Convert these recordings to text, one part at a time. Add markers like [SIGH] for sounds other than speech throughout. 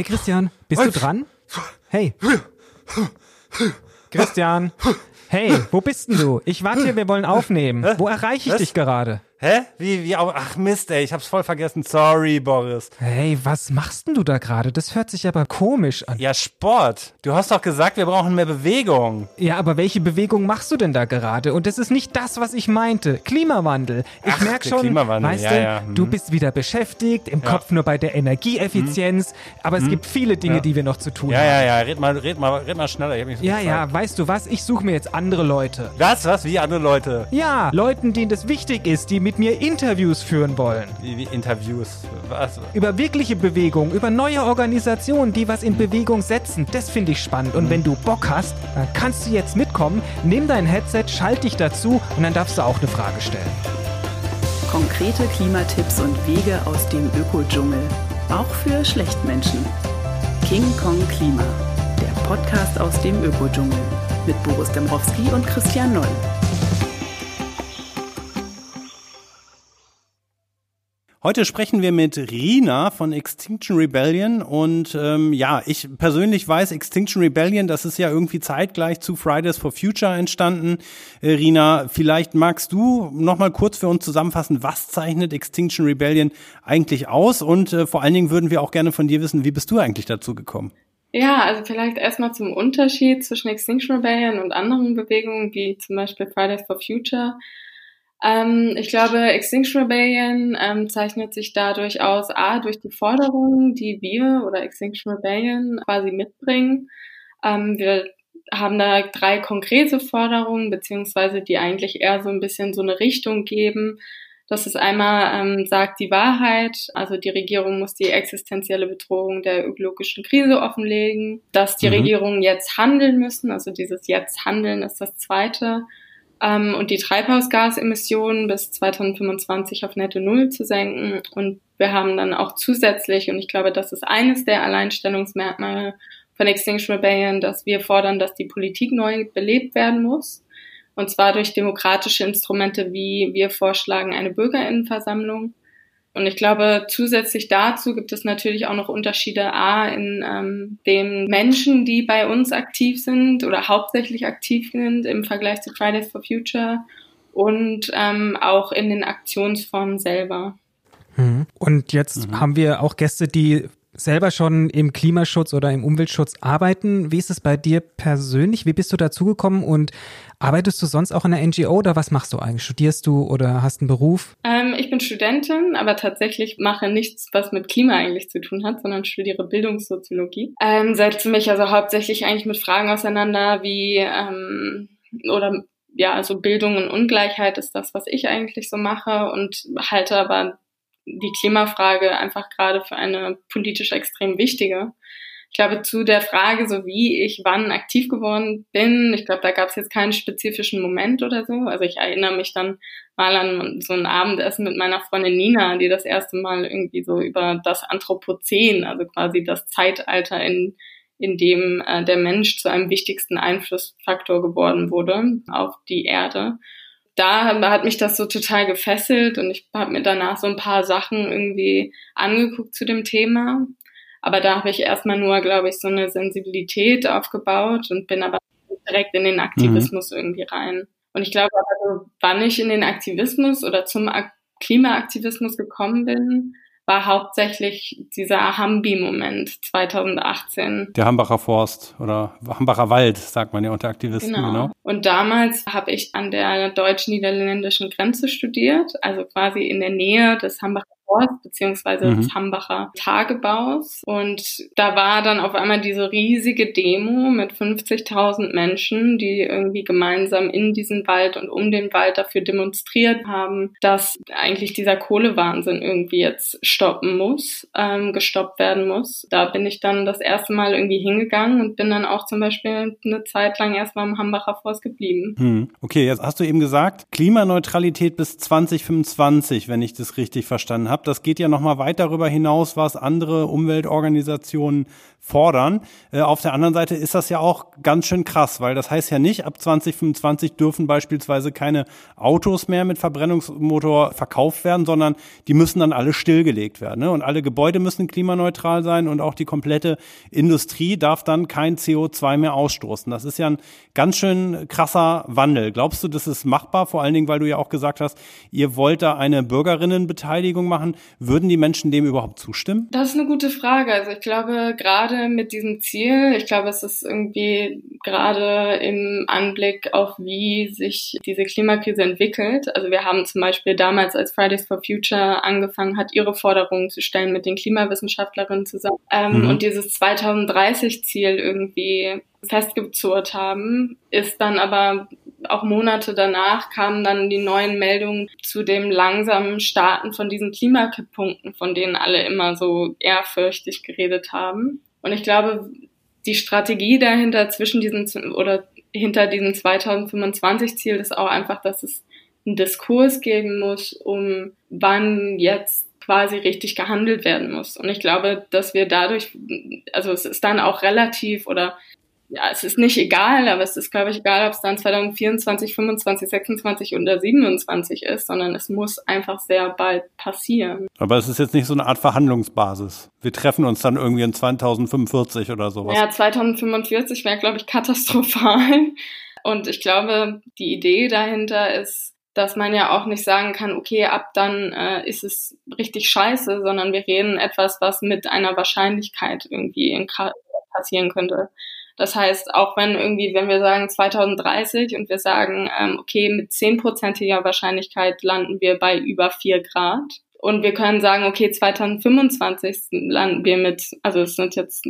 Hey Christian, bist du dran? Hey. Christian. Hey, wo bist denn du? Ich warte hier, wir wollen aufnehmen. Wo erreiche ich dich gerade? Hä? Wie, wie auch? Ach Mist, ey, ich hab's voll vergessen. Sorry, Boris. Hey, was machst denn du da gerade? Das hört sich aber komisch an. Ja, Sport. Du hast doch gesagt, wir brauchen mehr Bewegung. Ja, aber welche Bewegung machst du denn da gerade? Und das ist nicht das, was ich meinte. Klimawandel. Ich Ach, merk schon, weißt ja, du, ja, hm. du bist wieder beschäftigt, im Kopf nur bei der Energieeffizienz. Aber es gibt viele Dinge, Ja. die wir noch zu tun Ja, haben. ja, ja, red mal, red mal, red mal schneller. Ich hab nicht so Ja, ja, weißt du was? Ich suche mir jetzt andere Leute. Was, was? Wie andere Leute? Ja, Leuten, denen das wichtig ist, die mit mir Interviews führen wollen. Wie, wie Interviews? Was? Über wirkliche Bewegung, über neue Organisationen, die was in Bewegung setzen. Das finde ich spannend. Und wenn du Bock hast, dann kannst du jetzt mitkommen, nimm dein Headset, schalt dich dazu und dann darfst du auch eine Frage stellen. Konkrete Klimatipps und Wege aus dem Ökodschungel. Auch für Schlechtmenschen. King Kong Klima. Der Podcast aus dem Ökodschungel. Mit Boris Dembrowski und Christian Noll. Heute sprechen wir mit Rina von Extinction Rebellion und ähm, ja, ich persönlich weiß, Extinction Rebellion, das ist ja irgendwie zeitgleich zu Fridays for Future entstanden. Äh, Rina, vielleicht magst du noch mal kurz für uns zusammenfassen, was zeichnet Extinction Rebellion eigentlich aus und äh, vor allen Dingen würden wir auch gerne von dir wissen, wie bist du eigentlich dazu gekommen? Ja, also vielleicht erstmal zum Unterschied zwischen Extinction Rebellion und anderen Bewegungen, wie zum Beispiel Fridays for Future. Ähm, ich glaube, Extinction Rebellion ähm, zeichnet sich dadurch aus, a, durch die Forderungen, die wir oder Extinction Rebellion quasi mitbringen. Ähm, wir haben da drei konkrete Forderungen, beziehungsweise die eigentlich eher so ein bisschen so eine Richtung geben. Das ist einmal, ähm, sagt die Wahrheit, also die Regierung muss die existenzielle Bedrohung der ökologischen Krise offenlegen, dass die Mhm. Regierungen jetzt handeln müssen, also dieses Jetzt handeln ist das zweite, ähm, und die Treibhausgasemissionen bis 2025 auf netto Null zu senken. Und wir haben dann auch zusätzlich, und ich glaube, das ist eines der Alleinstellungsmerkmale von Extinction Rebellion, dass wir fordern, dass die Politik neu belebt werden muss. Und zwar durch demokratische Instrumente, wie wir vorschlagen, eine Bürgerinnenversammlung. Und ich glaube, zusätzlich dazu gibt es natürlich auch noch Unterschiede A in ähm, den Menschen, die bei uns aktiv sind oder hauptsächlich aktiv sind im Vergleich zu Fridays for Future und ähm, auch in den Aktionsformen selber. Und jetzt haben wir auch Gäste, die selber schon im Klimaschutz oder im Umweltschutz arbeiten. Wie ist es bei dir persönlich? Wie bist du dazugekommen und arbeitest du sonst auch in der NGO oder was machst du eigentlich? Studierst du oder hast einen Beruf? Ähm, ich bin Studentin, aber tatsächlich mache nichts, was mit Klima eigentlich zu tun hat, sondern studiere Bildungssoziologie. Ähm, setze mich also hauptsächlich eigentlich mit Fragen auseinander, wie ähm, oder ja, also Bildung und Ungleichheit ist das, was ich eigentlich so mache und halte aber die Klimafrage einfach gerade für eine politisch extrem wichtige. Ich glaube, zu der Frage, so wie ich wann aktiv geworden bin, ich glaube, da gab es jetzt keinen spezifischen Moment oder so. Also ich erinnere mich dann mal an so ein Abendessen mit meiner Freundin Nina, die das erste Mal irgendwie so über das Anthropozän, also quasi das Zeitalter, in, in dem äh, der Mensch zu einem wichtigsten Einflussfaktor geworden wurde auf die Erde da hat mich das so total gefesselt und ich habe mir danach so ein paar Sachen irgendwie angeguckt zu dem Thema. Aber da habe ich erstmal nur, glaube ich, so eine Sensibilität aufgebaut und bin aber direkt in den Aktivismus irgendwie rein. Und ich glaube aber, so, wann ich in den Aktivismus oder zum Ak Klimaaktivismus gekommen bin, war hauptsächlich dieser Hambi-Moment 2018. Der Hambacher Forst oder Hambacher Wald, sagt man ja unter Aktivisten, Genau. genau. Und damals habe ich an der deutsch-niederländischen Grenze studiert, also quasi in der Nähe des Hambacher Forst beziehungsweise Mhm. des Hambacher Tagebaus. Und da war dann auf einmal diese riesige Demo mit 50.000 Menschen, die irgendwie gemeinsam in diesen Wald und um den Wald dafür demonstriert haben, dass eigentlich dieser Kohlewahnsinn irgendwie jetzt stoppen muss, ähm, gestoppt werden muss. Da bin ich dann das erste Mal irgendwie hingegangen und bin dann auch zum Beispiel eine Zeit lang erstmal im Hambacher Forst geblieben. Hm. Okay, jetzt hast du eben gesagt, Klimaneutralität bis 2025, wenn ich das richtig verstanden habe. Ab. Das geht ja noch mal weit darüber hinaus, was andere Umweltorganisationen fordern. Äh, auf der anderen Seite ist das ja auch ganz schön krass, weil das heißt ja nicht, ab 2025 dürfen beispielsweise keine Autos mehr mit Verbrennungsmotor verkauft werden, sondern die müssen dann alle stillgelegt werden. Ne? Und alle Gebäude müssen klimaneutral sein und auch die komplette Industrie darf dann kein CO2 mehr ausstoßen. Das ist ja ein ganz schön krasser Wandel. Glaubst du, das ist machbar? Vor allen Dingen, weil du ja auch gesagt hast, ihr wollt da eine Bürgerinnenbeteiligung machen. Würden die Menschen dem überhaupt zustimmen? Das ist eine gute Frage. Also ich glaube, gerade gerade mit diesem Ziel, ich glaube, es ist irgendwie gerade im Anblick auf, wie sich diese Klimakrise entwickelt. Also wir haben zum Beispiel damals, als Fridays for Future angefangen hat, ihre Forderungen zu stellen mit den Klimawissenschaftlerinnen zusammen ähm, mhm. und dieses 2030-Ziel irgendwie festgezurrt haben, ist dann aber auch Monate danach kamen dann die neuen Meldungen zu dem langsamen Starten von diesen Klimakipppunkten, von denen alle immer so ehrfürchtig geredet haben. Und ich glaube, die Strategie dahinter zwischen diesen oder hinter diesem 2025 Ziel ist auch einfach, dass es einen Diskurs geben muss, um wann jetzt quasi richtig gehandelt werden muss. Und ich glaube, dass wir dadurch, also es ist dann auch relativ oder ja, es ist nicht egal, aber es ist, glaube ich, egal, ob es dann 2024, 25, 26 oder 27 ist, sondern es muss einfach sehr bald passieren. Aber es ist jetzt nicht so eine Art Verhandlungsbasis. Wir treffen uns dann irgendwie in 2045 oder sowas. Ja, 2045 wäre, glaube ich, katastrophal. Und ich glaube, die Idee dahinter ist, dass man ja auch nicht sagen kann, okay, ab dann äh, ist es richtig scheiße, sondern wir reden etwas, was mit einer Wahrscheinlichkeit irgendwie in passieren könnte. Das heißt, auch wenn irgendwie, wenn wir sagen 2030 und wir sagen, ähm, okay, mit zehnprozentiger Wahrscheinlichkeit landen wir bei über vier Grad. Und wir können sagen, okay, 2025 landen wir mit, also es sind jetzt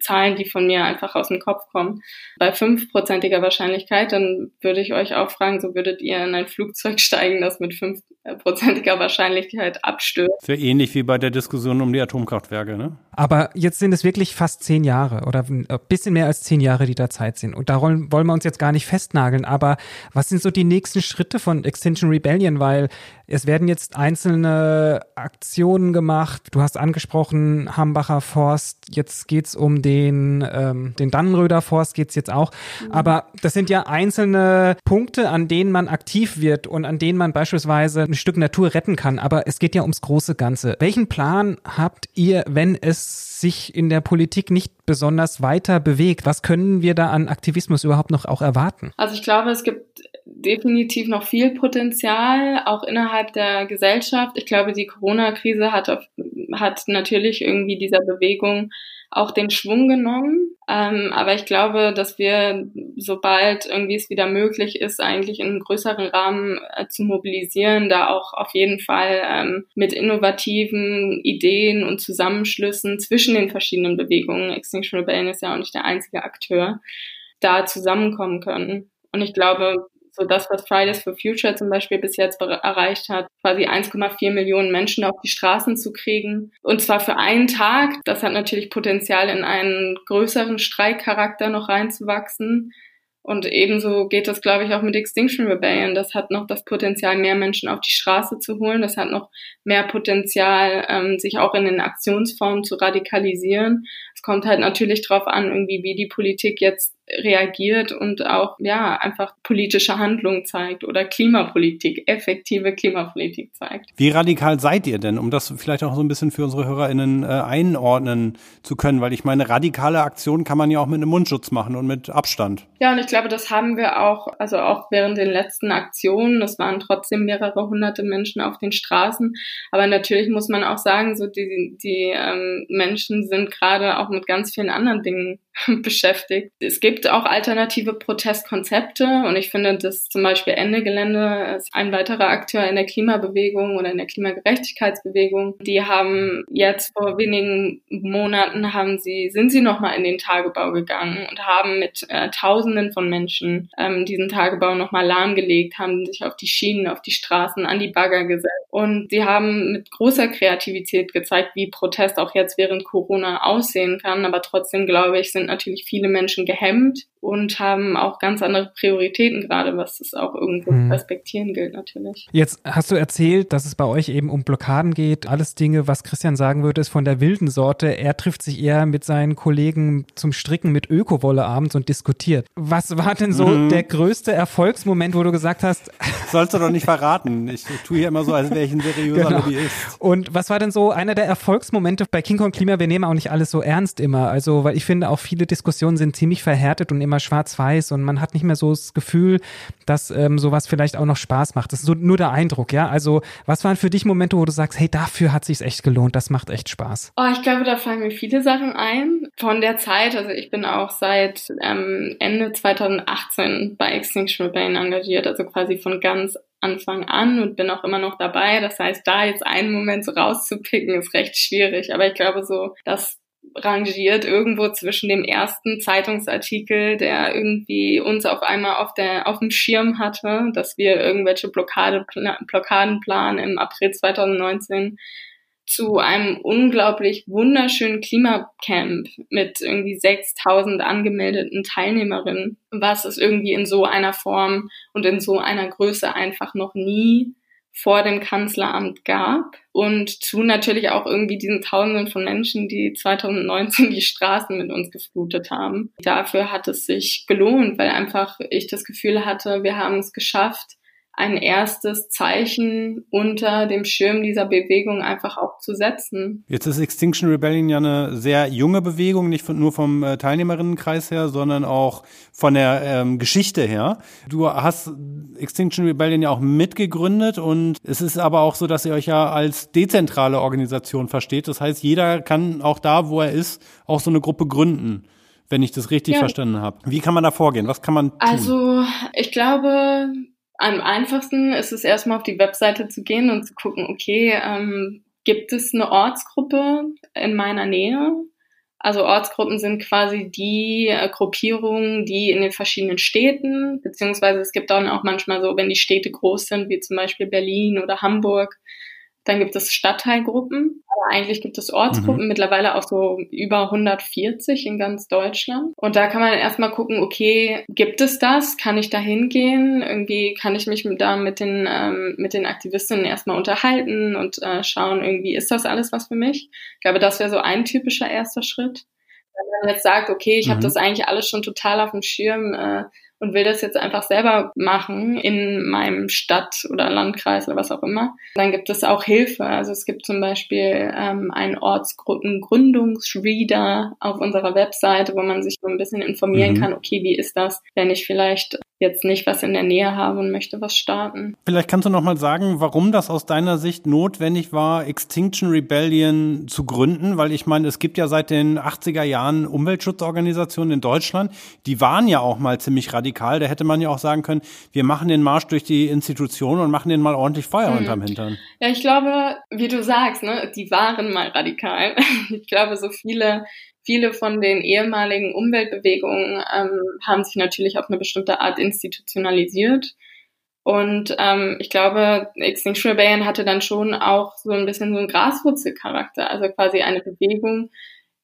Zahlen, die von mir einfach aus dem Kopf kommen, bei fünfprozentiger Wahrscheinlichkeit, dann würde ich euch auch fragen, so würdet ihr in ein Flugzeug [LAUGHS] steigen, das mit fünfprozentiger Wahrscheinlichkeit abstürzt. Sehr ähnlich wie bei der Diskussion um die Atomkraftwerke, ne? Aber jetzt sind es wirklich fast zehn Jahre oder ein bisschen mehr als zehn Jahre, die da Zeit sind. Und da wollen wir uns jetzt gar nicht festnageln. Aber was sind so die nächsten Schritte von Extinction Rebellion? Weil es werden jetzt einzelne Aktionen gemacht. Du hast angesprochen, Hambacher Forst. Jetzt geht's um den, ähm, den Dannenröder Forst geht's jetzt auch. Mhm. Aber das sind ja einzelne Punkte, an denen man aktiv wird und an denen man beispielsweise ein Stück Natur retten kann. Aber es geht ja ums große Ganze. Welchen Plan habt ihr, wenn es sich in der Politik nicht besonders weiter bewegt? Was können wir da an Aktivismus überhaupt noch auch erwarten? Also ich glaube, es gibt definitiv noch viel Potenzial, auch innerhalb der Gesellschaft. Ich glaube, die Corona-Krise hat, auf, hat natürlich irgendwie dieser Bewegung auch den Schwung genommen. Ähm, aber ich glaube, dass wir, sobald irgendwie es wieder möglich ist, eigentlich in einem größeren Rahmen äh, zu mobilisieren, da auch auf jeden Fall ähm, mit innovativen Ideen und Zusammenschlüssen zwischen den verschiedenen Bewegungen, Extinction Rebellion ist ja auch nicht der einzige Akteur, da zusammenkommen können. Und ich glaube, so das, was Fridays for Future zum Beispiel bis jetzt erreicht hat, quasi 1,4 Millionen Menschen auf die Straßen zu kriegen. Und zwar für einen Tag. Das hat natürlich Potenzial, in einen größeren Streikcharakter noch reinzuwachsen. Und ebenso geht das, glaube ich, auch mit Extinction Rebellion. Das hat noch das Potenzial, mehr Menschen auf die Straße zu holen. Das hat noch mehr Potenzial, ähm, sich auch in den Aktionsformen zu radikalisieren. Es kommt halt natürlich darauf an, irgendwie, wie die Politik jetzt reagiert und auch ja einfach politische Handlung zeigt oder Klimapolitik, effektive Klimapolitik zeigt. Wie radikal seid ihr denn, um das vielleicht auch so ein bisschen für unsere HörerInnen äh, einordnen zu können? Weil ich meine, radikale Aktionen kann man ja auch mit einem Mundschutz machen und mit Abstand. Ja, und ich glaube, das haben wir auch, also auch während den letzten Aktionen. Es waren trotzdem mehrere hunderte Menschen auf den Straßen. Aber natürlich muss man auch sagen, so die, die ähm, Menschen sind gerade auch mit ganz vielen anderen Dingen [LAUGHS] beschäftigt. Es gibt auch alternative Protestkonzepte und ich finde, dass zum Beispiel Ende Gelände ist ein weiterer Akteur in der Klimabewegung oder in der Klimagerechtigkeitsbewegung. Die haben jetzt vor wenigen Monaten haben sie, sind sie nochmal in den Tagebau gegangen und haben mit äh, Tausenden von Menschen ähm, diesen Tagebau nochmal lahmgelegt, haben sich auf die Schienen, auf die Straßen, an die Bagger gesetzt Und sie haben mit großer Kreativität gezeigt, wie Protest auch jetzt während Corona aussehen kann. Aber trotzdem, glaube ich, sind natürlich viele Menschen gehemmt und haben auch ganz andere Prioritäten gerade, was es auch irgendwo hm. respektieren gilt natürlich. Jetzt hast du erzählt, dass es bei euch eben um Blockaden geht. Alles Dinge, was Christian sagen würde, ist von der wilden Sorte. Er trifft sich eher mit seinen Kollegen zum Stricken mit Ökowolle abends und diskutiert. Was war denn so mhm. der größte Erfolgsmoment, wo du gesagt hast? [LAUGHS] Sollst du doch nicht verraten. Ich tue hier immer so, als wäre ich ein seriöser genau. Lobbyist. Und was war denn so einer der Erfolgsmomente bei King Kong Klima? Wir nehmen auch nicht alles so ernst immer. Also, weil ich finde, auch viele Diskussionen sind ziemlich verhärtet und immer schwarz-weiß und man hat nicht mehr so das Gefühl, dass ähm, sowas vielleicht auch noch Spaß macht. Das ist so, nur der Eindruck, ja. Also, was waren für dich Momente, wo du sagst, hey, dafür hat sich's echt gelohnt, das macht echt Spaß? Oh, ich glaube, da fallen mir viele Sachen ein. Von der Zeit, also ich bin auch seit ähm, Ende 2018 bei Extinction Rebellion engagiert, also quasi von ganz Anfang an und bin auch immer noch dabei. Das heißt, da jetzt einen Moment so rauszupicken, ist recht schwierig. Aber ich glaube so, dass rangiert irgendwo zwischen dem ersten Zeitungsartikel, der irgendwie uns auf einmal auf der auf dem Schirm hatte, dass wir irgendwelche Blockade, Blockaden planen im April 2019 zu einem unglaublich wunderschönen Klimacamp mit irgendwie 6000 angemeldeten Teilnehmerinnen, was es irgendwie in so einer Form und in so einer Größe einfach noch nie vor dem Kanzleramt gab und zu natürlich auch irgendwie diesen Tausenden von Menschen, die 2019 die Straßen mit uns geflutet haben. Dafür hat es sich gelohnt, weil einfach ich das Gefühl hatte, wir haben es geschafft, ein erstes Zeichen unter dem Schirm dieser Bewegung einfach auch zu setzen. Jetzt ist Extinction Rebellion ja eine sehr junge Bewegung, nicht nur vom äh, Teilnehmerinnenkreis her, sondern auch von der ähm, Geschichte her. Du hast Extinction Rebellion ja auch mitgegründet und es ist aber auch so, dass ihr euch ja als dezentrale Organisation versteht. Das heißt, jeder kann auch da, wo er ist, auch so eine Gruppe gründen wenn ich das richtig ja. verstanden habe. Wie kann man da vorgehen? Was kann man tun? Also ich glaube, am einfachsten ist es erstmal auf die Webseite zu gehen und zu gucken, okay, ähm, gibt es eine Ortsgruppe in meiner Nähe? Also Ortsgruppen sind quasi die äh, Gruppierungen, die in den verschiedenen Städten, beziehungsweise es gibt dann auch manchmal so, wenn die Städte groß sind, wie zum Beispiel Berlin oder Hamburg, dann gibt es Stadtteilgruppen, aber eigentlich gibt es Ortsgruppen, mhm. mittlerweile auch so über 140 in ganz Deutschland. Und da kann man erstmal gucken, okay, gibt es das? Kann ich da hingehen? Irgendwie kann ich mich da mit den, ähm, mit den Aktivistinnen erstmal unterhalten und äh, schauen, irgendwie ist das alles was für mich? Ich glaube, das wäre so ein typischer erster Schritt. Wenn man jetzt sagt, okay, ich mhm. habe das eigentlich alles schon total auf dem Schirm, äh, und will das jetzt einfach selber machen in meinem Stadt oder Landkreis oder was auch immer, dann gibt es auch Hilfe. Also es gibt zum Beispiel ähm, einen Ortsgruppengründungsreader auf unserer Webseite, wo man sich so ein bisschen informieren mhm. kann, okay, wie ist das, wenn ich vielleicht jetzt nicht was in der Nähe habe und möchte was starten. Vielleicht kannst du noch mal sagen, warum das aus deiner Sicht notwendig war, Extinction Rebellion zu gründen, weil ich meine, es gibt ja seit den 80er Jahren Umweltschutzorganisationen in Deutschland, die waren ja auch mal ziemlich radikal, da hätte man ja auch sagen können, wir machen den Marsch durch die Institutionen und machen den mal ordentlich Feuer hm. unterm Hintern. Ja, ich glaube, wie du sagst, ne, die waren mal radikal. [LAUGHS] Ich glaube, so viele viele von den ehemaligen Umweltbewegungen ähm, haben sich natürlich auf eine bestimmte Art institutionalisiert. Und ähm, ich glaube, Extinction Rebellion hatte dann schon auch so ein bisschen so einen Graswurzelcharakter, also quasi eine Bewegung,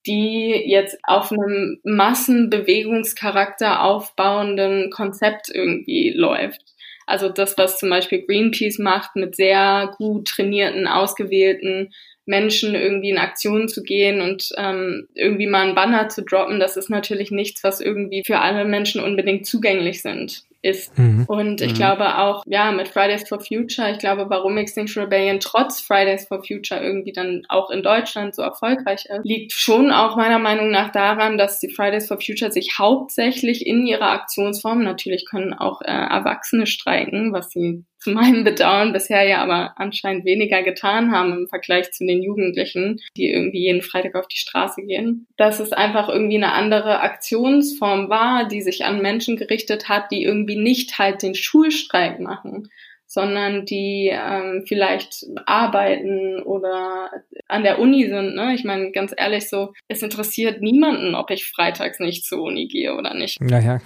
die jetzt auf einem Massenbewegungscharakter aufbauenden Konzept irgendwie läuft. Also das, was zum Beispiel Greenpeace macht mit sehr gut trainierten, ausgewählten Menschen irgendwie in Aktion zu gehen und ähm, irgendwie mal einen Banner zu droppen, das ist natürlich nichts, was irgendwie für alle Menschen unbedingt zugänglich sind ist. Mhm. Und ich mhm. glaube auch, ja, mit Fridays for Future, ich glaube, warum Extinction Rebellion trotz Fridays for Future irgendwie dann auch in Deutschland so erfolgreich ist, liegt schon auch meiner Meinung nach daran, dass die Fridays for Future sich hauptsächlich in ihrer Aktionsform, natürlich können auch äh, Erwachsene streiken, was sie zu meinem Bedauern bisher ja aber anscheinend weniger getan haben im Vergleich zu den Jugendlichen, die irgendwie jeden Freitag auf die Straße gehen. Dass es einfach irgendwie eine andere Aktionsform war, die sich an Menschen gerichtet hat, die irgendwie nicht halt den Schulstreik machen, sondern die ähm, vielleicht arbeiten oder an der Uni sind. Ne? Ich meine, ganz ehrlich, so, es interessiert niemanden, ob ich freitags nicht zur Uni gehe oder nicht. Ja, ja.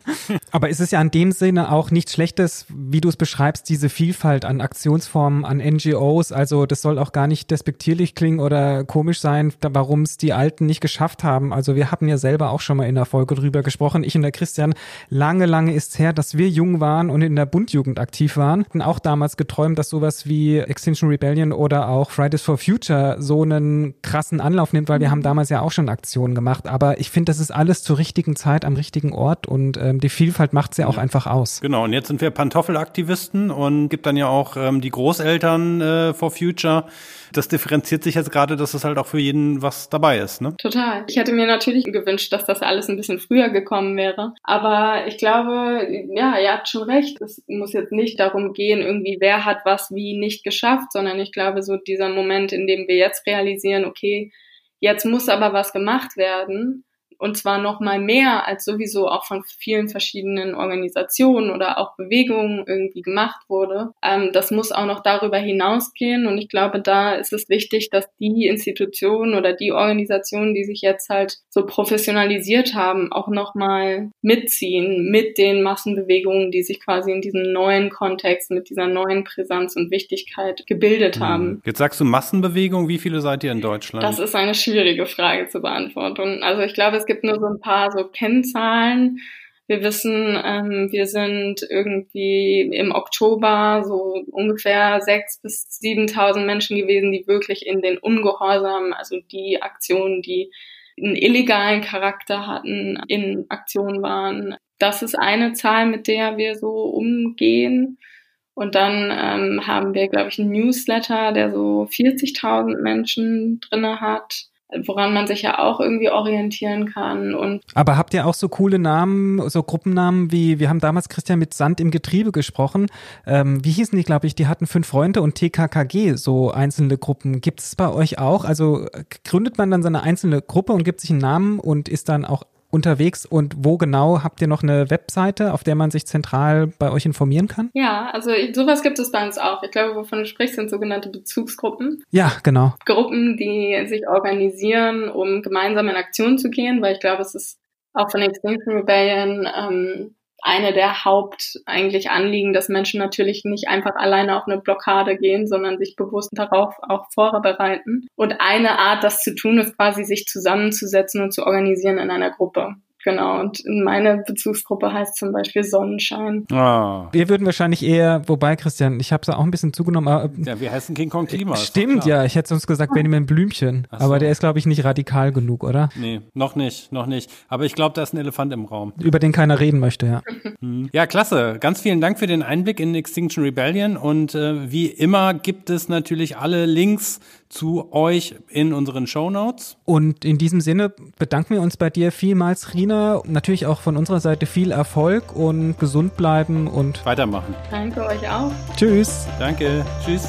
[LAUGHS] Aber ist es ja in dem Sinne auch nichts Schlechtes, wie du es beschreibst, diese Vielfalt an Aktionsformen, an NGOs. Also das soll auch gar nicht despektierlich klingen oder komisch sein, warum es die Alten nicht geschafft haben. Also wir hatten ja selber auch schon mal in der Folge drüber gesprochen. Ich und der Christian, lange, lange ist es her, dass wir jung waren und in der Bundjugend aktiv waren. Hatten auch damals geträumt, dass sowas wie Extinction Rebellion oder auch Fridays for Future so einen krassen Anlauf nimmt, weil wir haben damals ja auch schon Aktionen gemacht. Aber ich finde, das ist alles zur richtigen Zeit am richtigen Ort und ähm, die Vielfalt macht es ja auch einfach aus. Genau, und jetzt sind wir Pantoffelaktivisten und gibt dann ja auch ähm, die Großeltern äh, for Future. Das differenziert sich jetzt gerade, dass es halt auch für jeden was dabei ist, ne? Total. Ich hätte mir natürlich gewünscht, dass das alles ein bisschen früher gekommen wäre. Aber ich glaube, ja, ihr habt schon recht. Es muss jetzt nicht darum gehen, irgendwie wer hat was wie nicht geschafft, sondern ich glaube, so dieser Moment, in dem wir jetzt realisieren, okay, jetzt muss aber was gemacht werden und zwar noch mal mehr als sowieso auch von vielen verschiedenen Organisationen oder auch Bewegungen irgendwie gemacht wurde. Ähm, das muss auch noch darüber hinausgehen und ich glaube, da ist es wichtig, dass die Institutionen oder die Organisationen, die sich jetzt halt so professionalisiert haben, auch noch mal mitziehen mit den Massenbewegungen, die sich quasi in diesem neuen Kontext mit dieser neuen Präsenz und Wichtigkeit gebildet mhm. haben. Jetzt sagst du Massenbewegung, wie viele seid ihr in Deutschland? Das ist eine schwierige Frage zu beantworten. Also ich glaube, es gibt nur so ein paar so Kennzahlen. Wir wissen, ähm, wir sind irgendwie im Oktober so ungefähr sechs bis siebentausend Menschen gewesen, die wirklich in den Ungehorsam, also die Aktionen, die einen illegalen Charakter hatten, in Aktion waren. Das ist eine Zahl, mit der wir so umgehen. Und dann ähm, haben wir, glaube ich, einen Newsletter, der so 40.000 Menschen drinne hat woran man sich ja auch irgendwie orientieren kann. Und Aber habt ihr auch so coole Namen, so Gruppennamen wie, wir haben damals Christian mit Sand im Getriebe gesprochen. Ähm, wie hießen die, glaube ich, die hatten fünf Freunde und TKKG, so einzelne Gruppen. Gibt es bei euch auch? Also gründet man dann so eine einzelne Gruppe und gibt sich einen Namen und ist dann auch unterwegs und wo genau habt ihr noch eine Webseite, auf der man sich zentral bei euch informieren kann? Ja, also sowas gibt es bei uns auch. Ich glaube, wovon du sprichst, sind sogenannte Bezugsgruppen. Ja, genau. Gruppen, die sich organisieren, um gemeinsam in Aktion zu gehen, weil ich glaube, es ist auch von Extinction Rebellion ähm, eine der Haupt eigentlich Anliegen, dass Menschen natürlich nicht einfach alleine auf eine Blockade gehen, sondern sich bewusst darauf auch vorbereiten. Und eine Art, das zu tun, ist quasi sich zusammenzusetzen und zu organisieren in einer Gruppe. Genau, und meine Bezugsgruppe heißt zum Beispiel Sonnenschein. Ah. Wir würden wahrscheinlich eher, wobei Christian, ich habe es auch ein bisschen zugenommen. Aber, ja, wir heißen King Kong Klima. Stimmt, ja, ich hätte sonst gesagt Benjamin Blümchen. So. Aber der ist, glaube ich, nicht radikal genug, oder? Nee, noch nicht, noch nicht. Aber ich glaube, da ist ein Elefant im Raum. Über den keiner reden möchte, ja. Mhm. [LAUGHS] Ja, klasse. Ganz vielen Dank für den Einblick in Extinction Rebellion. Und äh, wie immer gibt es natürlich alle Links zu euch in unseren Show Notes. Und in diesem Sinne bedanken wir uns bei dir vielmals, Rina. Natürlich auch von unserer Seite viel Erfolg und gesund bleiben und weitermachen. Danke euch auch. Tschüss. Danke. Tschüss.